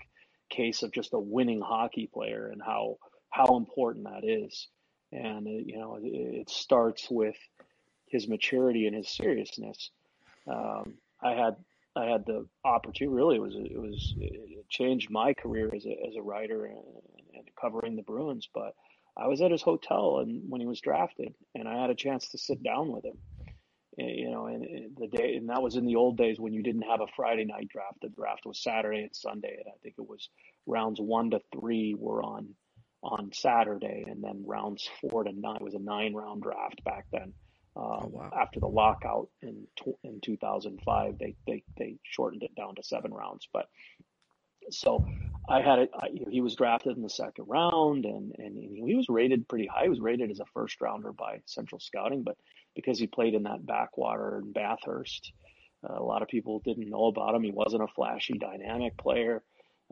Speaker 2: case of just a winning hockey player and how how important that is. And it, you know, it, it, starts with his maturity and his seriousness. Um, I had I had the opportunity. Really, it was it was it changed my career as a as a writer and, and covering the Bruins. But I was at his hotel and when he was drafted, and I had a chance to sit down with him you know, and, the day, and that was in the old days when you didn't have a Friday night draft. The draft was Saturday and Sunday, and I think it was rounds one to three were on on Saturday, and then rounds four to nine it was a nine round draft back then. Um, oh, wow. After the lockout in in 2005, they they they shortened it down to seven rounds, but so I had it. I, he was drafted in the second round, and and he was rated pretty high. He was rated as a first rounder by Central Scouting, but because he played in that backwater in Bathurst. Uh, a lot of people didn't know about him. He wasn't a flashy, dynamic player.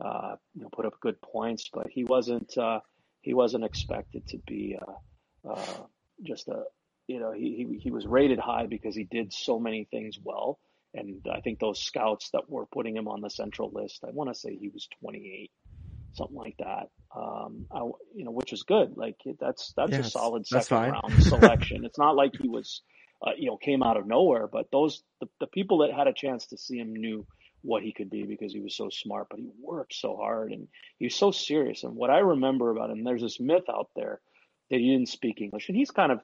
Speaker 2: Uh, you know, put up good points, but he wasn't. Uh, he wasn't expected to be uh, uh, just a. You know, he, he he was rated high because he did so many things well. And I think those scouts that were putting him on the central list, I want to say he was 28 something like that. Um, I, you know, which is good. Like that's that's a solid second round selection. it's not like he was, uh, you know, came out of nowhere. But those the, the people that had a chance to see him knew what he could be because he was so smart, but he worked so hard and he was so serious. And what I remember about him, there's this myth out there that he didn't speak English, and he's kind of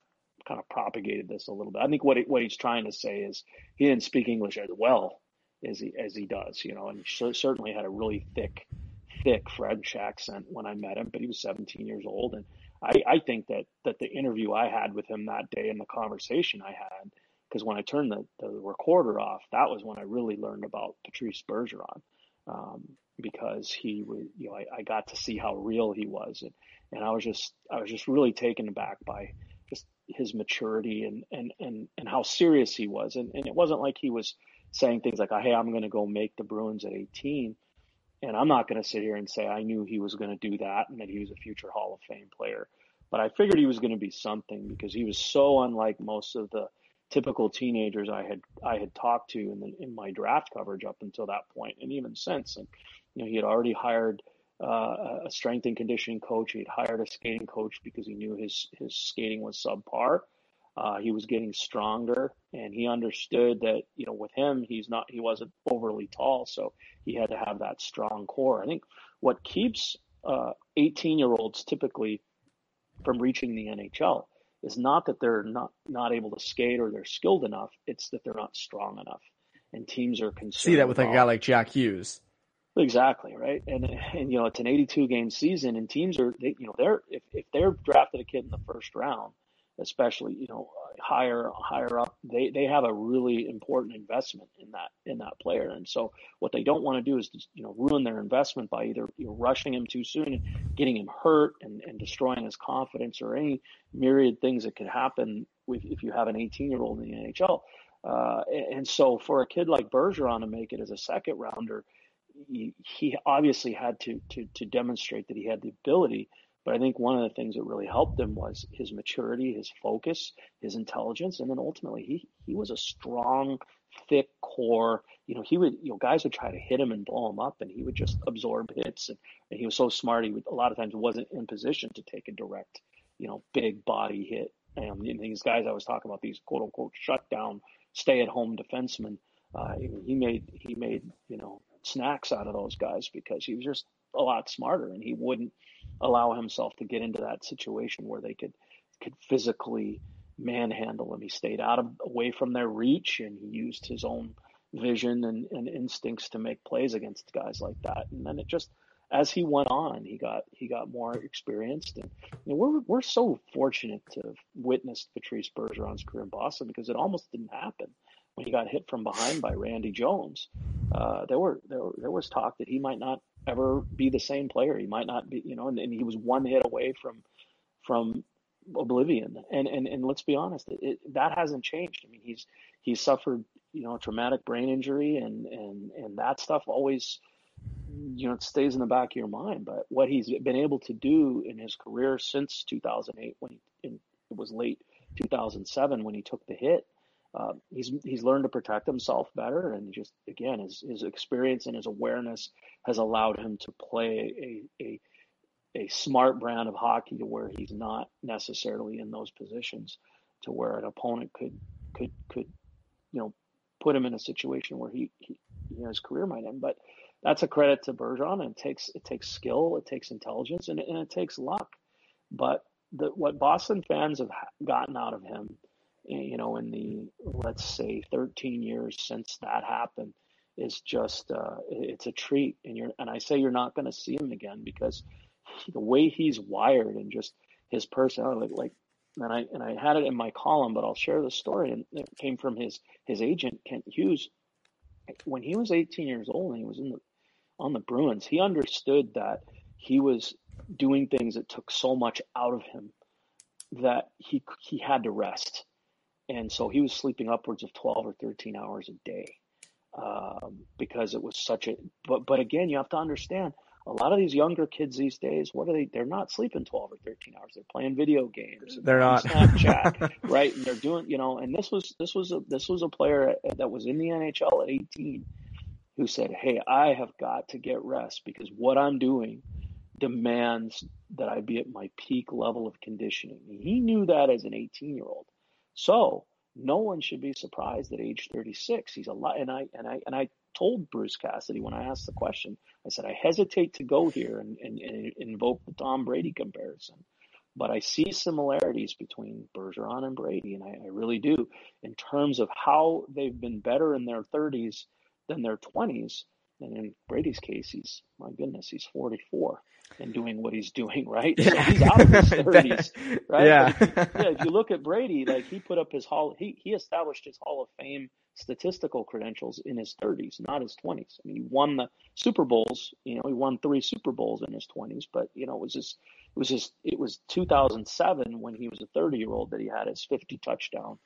Speaker 2: kind of propagated this a little bit. I think what he, what he's trying to say is he didn't speak English as well as he as he does, you know, and he certainly had a really thick thick French accent when I met him, but he was 17 years old. And I, I think that, that the interview I had with him that day and the conversation I had, because when I turned the, the recorder off, that was when I really learned about Patrice Bergeron. Um, because he was, you know, I, I got to see how real he was. And, and I was just, I was just really taken aback by just his maturity and, and, and, and how serious he was. And, and it wasn't like he was saying things like, Hey, I'm going to go make the Bruins at 18 and I'm not going to sit here and say I knew he was going to do that and that he was a future Hall of Fame player. But I figured he was going to be something because he was so unlike most of the typical teenagers I had I had talked to in the, in my draft coverage up until that point, and even since. And you know, he had already hired uh, a strength and conditioning coach. He had hired a skating coach because he knew his his skating was subpar. Uh, he was getting stronger, and he understood that you know with him he's not he wasn't overly tall, so he had to have that strong core. I think what keeps 18 uh, year olds typically from reaching the NHL is not that they're not not able to skate or they're skilled enough; it's that they're not strong enough, and teams are concerned.
Speaker 1: See that with like a guy like Jack Hughes.
Speaker 2: Exactly right, and and you know it's an 82 game season, and teams are they, you know they're if if they're drafted a kid in the first round especially you know higher higher up they they have a really important investment in that in that player. And so what they don't want to do is you know ruin their investment by either you know, rushing him too soon and getting him hurt and, and destroying his confidence or any myriad things that could happen with, if you have an 18 year old in the NHL uh, and so for a kid like Bergeron to make it as a second rounder he, he obviously had to, to to demonstrate that he had the ability but I think one of the things that really helped him was his maturity, his focus, his intelligence, and then ultimately he he was a strong, thick core. You know, he would you know guys would try to hit him and blow him up, and he would just absorb hits. And, and he was so smart. He would a lot of times wasn't in position to take a direct, you know, big body hit. And these guys I was talking about, these quote unquote shutdown, stay at home defensemen. Uh, he made he made you know snacks out of those guys because he was just a lot smarter and he wouldn't allow himself to get into that situation where they could could physically manhandle him. He stayed out of away from their reach and he used his own vision and, and instincts to make plays against guys like that. And then it just as he went on, he got he got more experienced, and you know, we're we're so fortunate to have witnessed Patrice Bergeron's career in Boston because it almost didn't happen. when he got hit from behind by Randy Jones, uh, there were there there was talk that he might not ever be the same player. He might not be, you know, and, and he was one hit away from from oblivion. And and and let's be honest, it, it, that hasn't changed. I mean, he's he's suffered, you know, traumatic brain injury, and and and that stuff always, you know, it stays in the back of your mind. But what he's been able to do in his career since 2008, when he in, it was late 2007 when he took the hit. Uh, he's he's learned to protect himself better, and just again his his experience and his awareness has allowed him to play a, a a smart brand of hockey to where he's not necessarily in those positions to where an opponent could could could you know put him in a situation where he, he you know, his career might end. But that's a credit to Bergeron. And it takes it takes skill, it takes intelligence, and, and it takes luck. But the what Boston fans have gotten out of him, you know, in the let's say 13 years since that happened, is just uh, it's a treat. And you're and I say you're not going to see him again because the way he's wired and just his personality, like, and I and I had it in my column, but I'll share the story. And it came from his his agent Kent Hughes. When he was 18 years old and he was in the on the Bruins, he understood that he was doing things that took so much out of him that he he had to rest, and so he was sleeping upwards of 12 or 13 hours a day um, because it was such a. But but again, you have to understand a lot of these younger kids these days, what are they? They're not sleeping 12 or 13 hours. They're playing video games.
Speaker 1: They're not
Speaker 2: Snapchat, right? And they're doing, you know, and this was, this was a, this was a player that was in the NHL at 18 who said, Hey, I have got to get rest because what I'm doing demands that I be at my peak level of conditioning. He knew that as an 18 year old. So no one should be surprised at age 36. He's a lot. And I, and I, and I told Bruce Cassidy when I asked the question, I said, I hesitate to go here and, and, and invoke the Tom Brady comparison, but I see similarities between Bergeron and Brady, and I, I really do in terms of how they've been better in their 30s than their 20s. And in Brady's case, he's, my goodness, he's 44 and doing what he's doing, right? So he's out of his 30s, right?
Speaker 1: Yeah.
Speaker 2: If, yeah. If you look at Brady, like he put up his hall, he, he established his Hall of Fame statistical credentials in his 30s, not his 20s. I mean, he won the Super Bowls. You know, he won three Super Bowls in his 20s, but you know, it was just, it was just, it was 2007 when he was a 30 year old that he had his 50 touchdown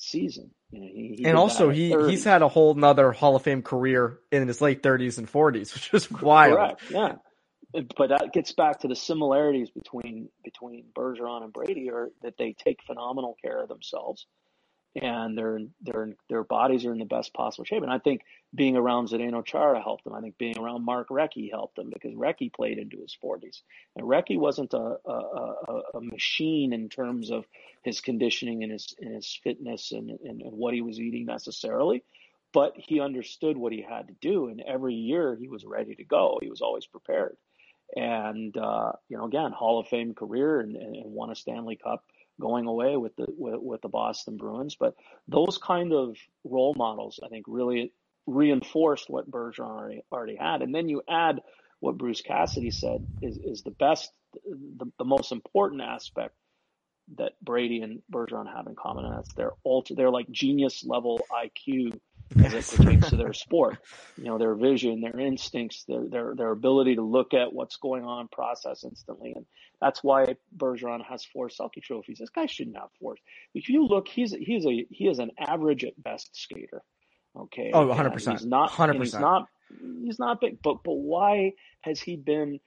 Speaker 2: season. You know, he, he
Speaker 1: and also he 30. he's had a whole nother Hall of Fame career in his late 30s and 40s, which is wild.
Speaker 2: Correct. Yeah. But that gets back to the similarities between between Bergeron and Brady, are that they take phenomenal care of themselves and their their their bodies are in the best possible shape. And I think being around Zdeno Chara helped them. I think being around Mark Recchi helped them because Recchi played into his 40s, and Recchi wasn't a, a, a, machine in terms of his conditioning and his and his fitness and, and, and what he was eating necessarily, but he understood what he had to do, and every year he was ready to go. He was always prepared, and uh, you know, again, Hall of Fame career and, and won a Stanley Cup going away with the with, with the Boston Bruins. But those kind of role models, I think, really reinforced what Bergeron already, already had. And then you add what Bruce Cassidy said is is the best, the, the most important aspect that Brady and Bergeron have in common, and that's their ultra, they're like genius level IQ as it pertains to their sport. You know, their vision, their instincts, their, their, their ability to look at what's going on, process instantly. And that's why Bergeron has four Selke trophies. This guy shouldn't have four. If you look, he's, he's a, he is an average at best skater. Okay.
Speaker 1: Oh, 100%.
Speaker 2: He's not,
Speaker 1: 100%.
Speaker 2: he's not, he's not big, but, but why has he been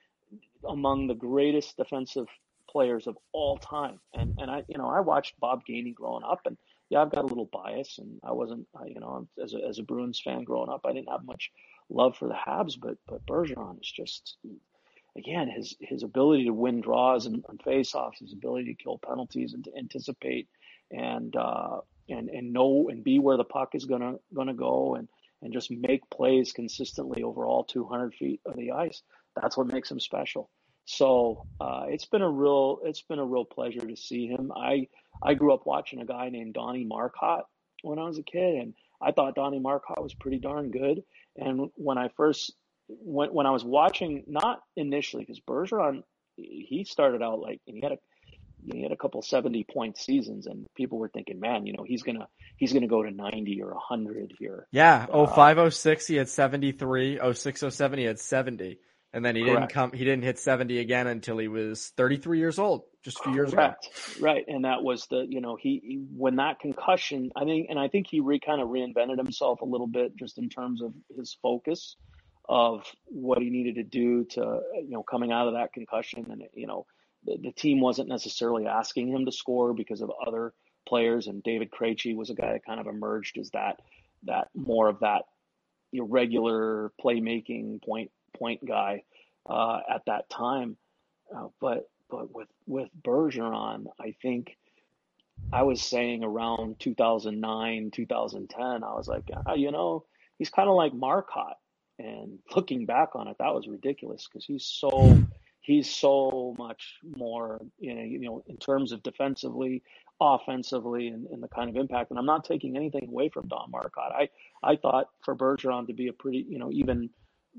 Speaker 2: among the greatest defensive players of all time? And, and I, you know, I watched Bob Gainey growing up and, yeah, I've got a little bias, and I wasn't, you know, as a, as a Bruins fan growing up, I didn't have much love for the Habs, but but Bergeron is just, again, his his ability to win draws and, and faceoffs, his ability to kill penalties and to anticipate and uh, and and know and be where the puck is gonna gonna go and and just make plays consistently over all 200 feet of the ice. That's what makes him special. So uh, it's been a real it's been a real pleasure to see him. I I grew up watching a guy named Donnie Marcotte when I was a kid, and I thought Donnie Marcotte was pretty darn good. And when I first when when I was watching, not initially because Bergeron he started out like and he had a he had a couple 70 point seasons and people were thinking, man, you know, he's going to, he's going to go to 90 or 100 here.
Speaker 1: Yeah. Oh, five, oh, six, he had 73. Oh, six, oh, seven, he had 70. And then he Correct. didn't come, he didn't hit 70 again until he was 33 years old, just a few years
Speaker 2: Correct. ago. Right. And that was the, you know, he, he when that concussion, I think, and I think he re kind of reinvented himself a little bit just in terms of his focus of what he needed to do to, you know, coming out of that concussion and, you know, the, the team wasn't necessarily asking him to score because of other players. And David Krejci was a guy that kind of emerged as that, that more of that irregular playmaking point point guy uh, at that time. Uh, but but with with Bergeron, I think I was saying around 2009, 2010, I was like, ah, you know, he's kind of like Marcotte. And looking back on it, that was ridiculous because he's so he's so much more, you know, you know, in terms of defensively, offensively, and, and the kind of impact. And I'm not taking anything away from Don Marcotte. I I thought for Bergeron to be a pretty, you know, even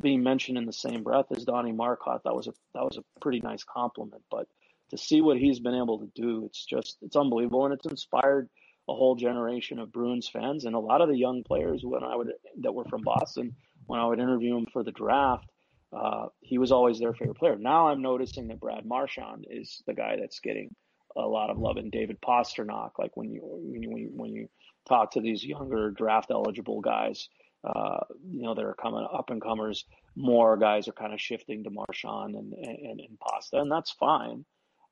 Speaker 2: being mentioned in the same breath as Donnie Marcotte, that was a that was a pretty nice compliment. But to see what he's been able to do, it's just it's unbelievable, and it's inspired a whole generation of Bruins fans and a lot of the young players when I would that were from Boston when I would interview them for the draft. Uh, he was always their favorite player. Now I'm noticing that Brad Marchand is the guy that's getting a lot of love, and David Pastrnak. Like when you when you when you talk to these younger draft eligible guys, uh, you know, that are coming up and comers, more guys are kind of shifting to Marchand and, and, and Pasta, and that's fine.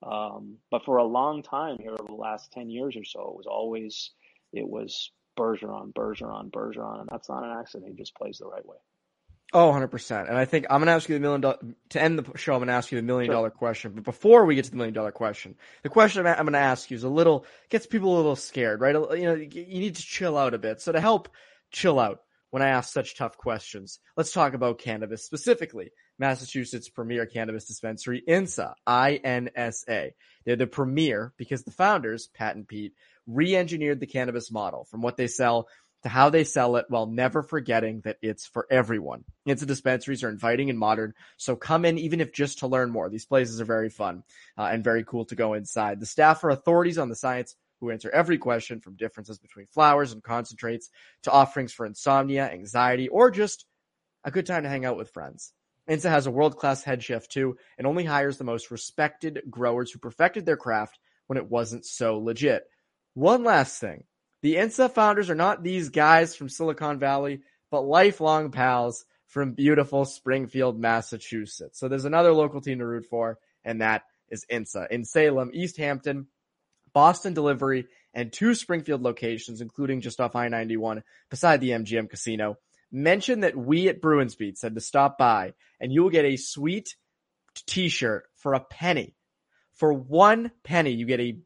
Speaker 2: Um, but for a long time here over the last 10 years or so, it was always, it was Bergeron, Bergeron, Bergeron, and that's not an accident. He just plays the right way.
Speaker 1: Oh, 100%. And I think I'm going to ask you the million dollar, to end the show, I'm going to ask you the million sure. dollar question. But before we get to the million dollar question, the question I'm going to ask you is a little, gets people a little scared, right? You know, you need to chill out a bit. So to help chill out, when I ask such tough questions. Let's talk about cannabis specifically. Massachusetts premier cannabis dispensary, INSA, I-N-S-A. They're the premier because the founders, Pat and Pete, re-engineered the cannabis model from what they sell to how they sell it while never forgetting that it's for everyone. INSA dispensaries are inviting and modern, so come in even if just to learn more. These places are very fun uh, and very cool to go inside. The staff are authorities on the science who answer every question from differences between flowers and concentrates to offerings for insomnia, anxiety, or just a good time to hang out with friends. INSA has a world class head chef too and only hires the most respected growers who perfected their craft when it wasn't so legit. One last thing the INSA founders are not these guys from Silicon Valley, but lifelong pals from beautiful Springfield, Massachusetts. So there's another local team to root for, and that is INSA in Salem, East Hampton, Boston delivery, and two Springfield locations, including just off I-91 beside the MGM casino. Mention that we at Bruins Beat said to stop by and you will get a sweet t-shirt for a penny. For one penny, you get a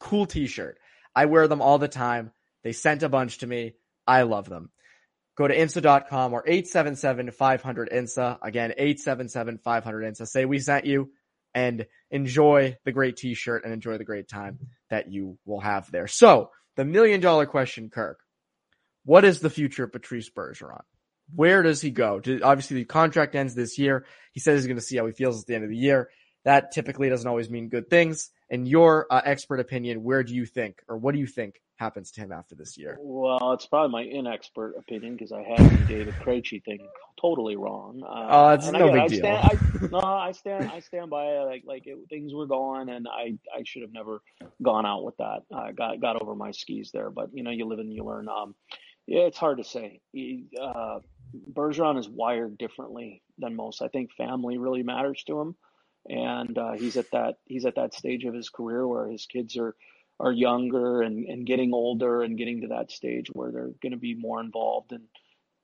Speaker 1: cool t-shirt. I wear them all the time. They sent a bunch to me. I love them. Go to insa.com or 877-500-INSA. Again, 877-500-INSA. Say we sent you and enjoy the great t-shirt and enjoy the great time that you will have there. So the million dollar question, Kirk, what is the future of Patrice Bergeron? Where does he go? Obviously, the contract ends this year. He says he's going to see how he feels at the end of the year. That typically doesn't always mean good things. In your uh, expert opinion, where do you think, or what do you think happens to him after this year?
Speaker 2: Well, it's probably my inexpert opinion because I had the David Krejci thing totally wrong.
Speaker 1: Uh, oh, it's no again, big
Speaker 2: I stand, deal. I, no, I stand. I stand by it. Like like it, things were going, and I I should have never gone out with that. I got got over my skis there, but you know, you live and you learn. Um, yeah, it's hard to say. He, uh, Bergeron is wired differently than most. I think family really matters to him, and uh, he's at that he's at that stage of his career where his kids are are younger and, and getting older and getting to that stage where they're going to be more involved in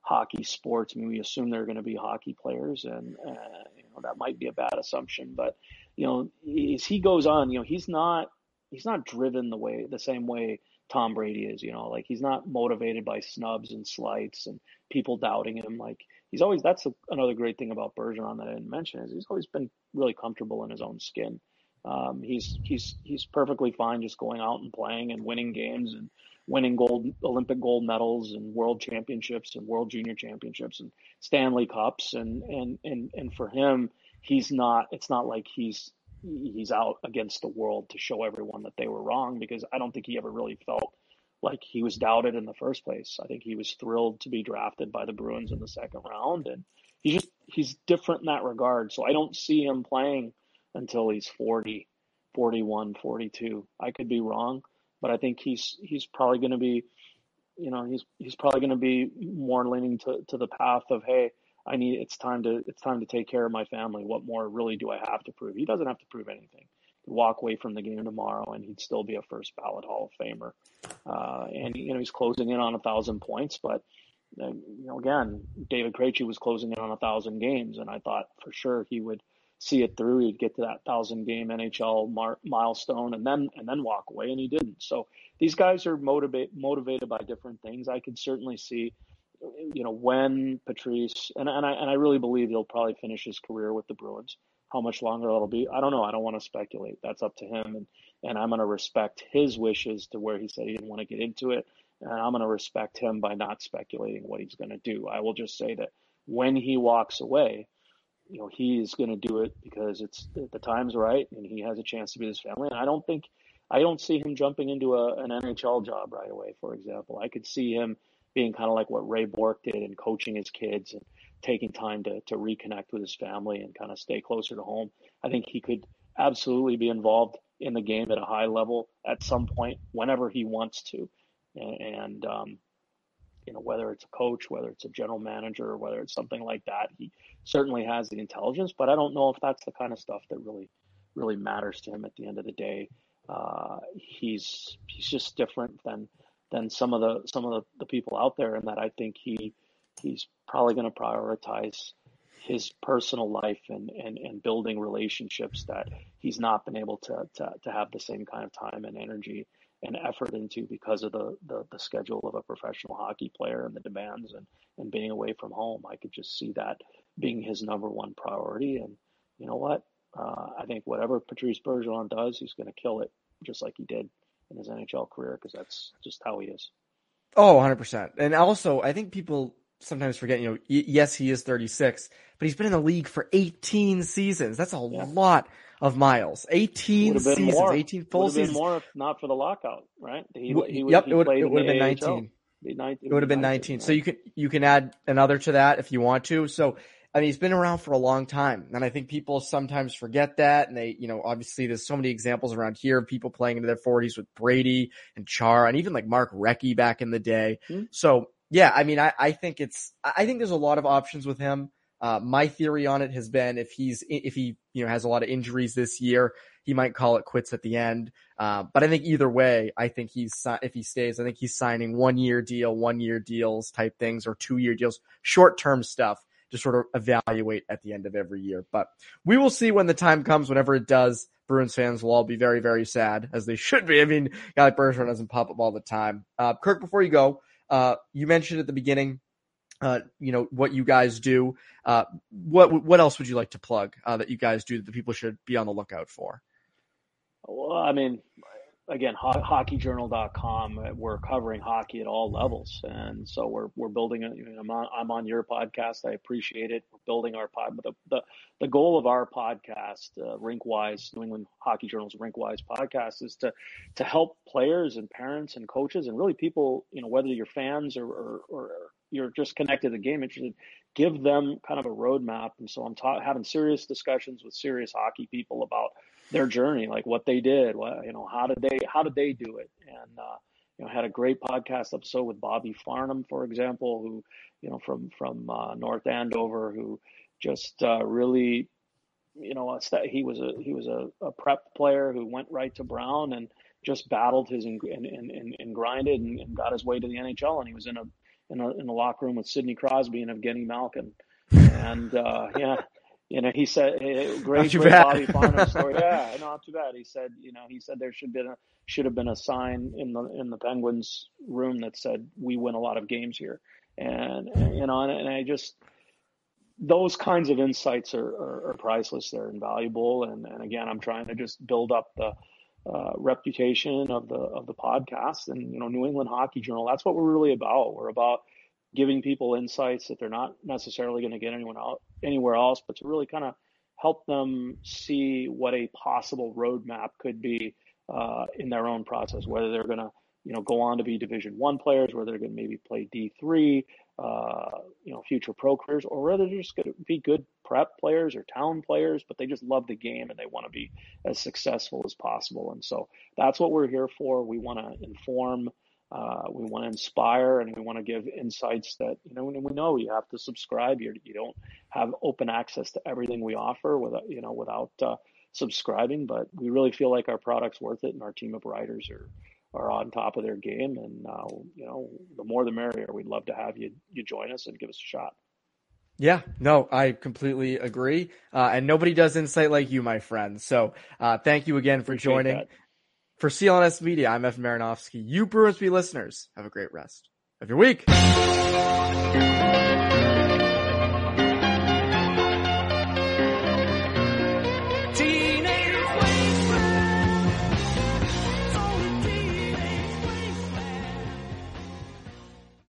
Speaker 2: hockey sports. I mean, we assume they're going to be hockey players, and uh, you know that might be a bad assumption. But you know, as he goes on, you know, he's not he's not driven the way the same way Tom Brady is. You know, like he's not motivated by snubs and slights and people doubting him. Like he's always that's a, another great thing about Bergeron that I didn't mention is he's always been really comfortable in his own skin. Um, he's he's he's perfectly fine just going out and playing and winning games and winning gold Olympic gold medals and world championships and world junior championships and Stanley Cups and and and and for him he's not it's not like he's he's out against the world to show everyone that they were wrong because I don't think he ever really felt like he was doubted in the first place. I think he was thrilled to be drafted by the Bruins in the second round and he's just he's different in that regard. So I don't see him playing until he's 40, 41, 42. I could be wrong, but I think he's he's probably going to be you know, he's he's probably going to be more leaning to to the path of hey, I need it's time to it's time to take care of my family. What more really do I have to prove? He doesn't have to prove anything. Walk away from the game tomorrow and he'd still be a first ballot Hall of Famer. Uh, and you know he's closing in on a thousand points, but uh, you know again, David Krejci was closing in on a thousand games, and I thought for sure he would see it through. He'd get to that thousand game NHL mar- milestone and then and then walk away, and he didn't. So these guys are motivate motivated by different things. I could certainly see, you know, when Patrice and and I and I really believe he'll probably finish his career with the Bruins. How much longer that'll be, I don't know. I don't want to speculate. That's up to him, and and I'm going to respect his wishes to where he said he didn't want to get into it, and I'm going to respect him by not speculating what he's going to do. I will just say that when he walks away, you know, he's going to do it because it's the time's right and he has a chance to be his family. And I don't think, I don't see him jumping into a, an NHL job right away, for example. I could see him being kind of like what Ray Bourque did and coaching his kids and taking time to, to reconnect with his family and kind of stay closer to home. I think he could absolutely be involved in the game at a high level at some point whenever he wants to. And, um, you know, whether it's a coach, whether it's a general manager, or whether it's something like that. He certainly has the intelligence, but I don't know if that's the kind of stuff that really, really matters to him at the end of the day. Uh, he's he's just different than than some of the some of the, the people out there, and that I think he he's probably going to prioritize his personal life and, and, and building relationships that he's not been able to, to, to have the same kind of time and energy and effort into because of the, the, the schedule of a professional hockey player and the demands and, and being away from home. I could just see that being his number one priority. And you know what? Uh, I think whatever Patrice Bergeron does, he's going to kill it just like he did in his NHL career because that's just how he is.
Speaker 1: Oh, 100%. And also, I think people sometimes forget, you know, yes, he is 36, but he's been in the league for 18 seasons. That's a yeah. lot of miles. 18 seasons, more. 18 full seasons.
Speaker 2: more if not for the lockout, right?
Speaker 1: He, he, yep, he it would, it would have been 19. it would have been 19. So you can you can add another to that if you want to. So I mean, he's been around for a long time, and I think people sometimes forget that. And they, you know, obviously there's so many examples around here of people playing into their 40s with Brady and Char, and even like Mark Recchi back in the day. Mm-hmm. So yeah, I mean, I, I think it's I think there's a lot of options with him. Uh, my theory on it has been if he's if he you know has a lot of injuries this year, he might call it quits at the end. Uh, but I think either way, I think he's if he stays, I think he's signing one year deal, one year deals type things, or two year deals, short term stuff to sort of evaluate at the end of every year. But we will see when the time comes. Whenever it does, Bruins fans will all be very very sad as they should be. I mean, guy Bergeron doesn't pop up all the time. Uh, Kirk, before you go, uh, you mentioned at the beginning uh, you know what you guys do. Uh, what what else would you like to plug uh, that you guys do that the people should be on the lookout for?
Speaker 2: Well, I mean, again, ho- hockeyjournal.com. Uh, we're covering hockey at all levels, and so we're we're building. A, you know, I'm, on, I'm on your podcast. I appreciate it. We're building our pod. The the, the goal of our podcast, uh, Rinkwise, New England Hockey Journal's Rinkwise podcast, is to to help players and parents and coaches and really people, you know, whether you're fans or or, or you're just connected to the game interested, give them kind of a roadmap. And so I'm ta- having serious discussions with serious hockey people about their journey, like what they did, what, you know, how did they, how did they do it? And, uh, you know, had a great podcast episode with Bobby Farnham, for example, who, you know, from, from, uh, North Andover, who just, uh, really, you know, he was a, he was a, a prep player who went right to Brown and, just battled his and, and, and, and grinded and, and, got his way to the NHL. And he was in a in a, in the locker room with Sidney Crosby and Evgeny Malkin. And, uh, yeah, you know, he said, hey, great, great Bobby Farnham story. Yeah, not too bad. He said, you know, he said there should been a, should have been a sign in the, in the Penguins room that said, we win a lot of games here. And, you know, and, and I just, those kinds of insights are, are, are priceless. They're invaluable. And, and again, I'm trying to just build up the, uh, reputation of the of the podcast and you know New England Hockey Journal. That's what we're really about. We're about giving people insights that they're not necessarily going to get anyone out anywhere else, but to really kind of help them see what a possible roadmap could be uh, in their own process, whether they're going to you know go on to be Division One players, whether they're going to maybe play D three, uh, you know, future pro careers, or whether they're just going to be good prep players or town players, but they just love the game and they want to be as successful as possible. And so that's what we're here for. We want to inform. Uh, we want to inspire and we want to give insights that you know and we know you have to subscribe you you don't have open access to everything we offer without you know without uh, subscribing but we really feel like our product's worth it and our team of writers are are on top of their game and uh, you know the more the merrier we'd love to have you you join us and give us a shot
Speaker 1: yeah, no, I completely agree. Uh, and nobody does insight like you, my friend. So, uh, thank you again for Appreciate joining. That. For CLNS Media, I'm Evan Marinofsky. You Bruins Beat listeners, have a great rest of your week.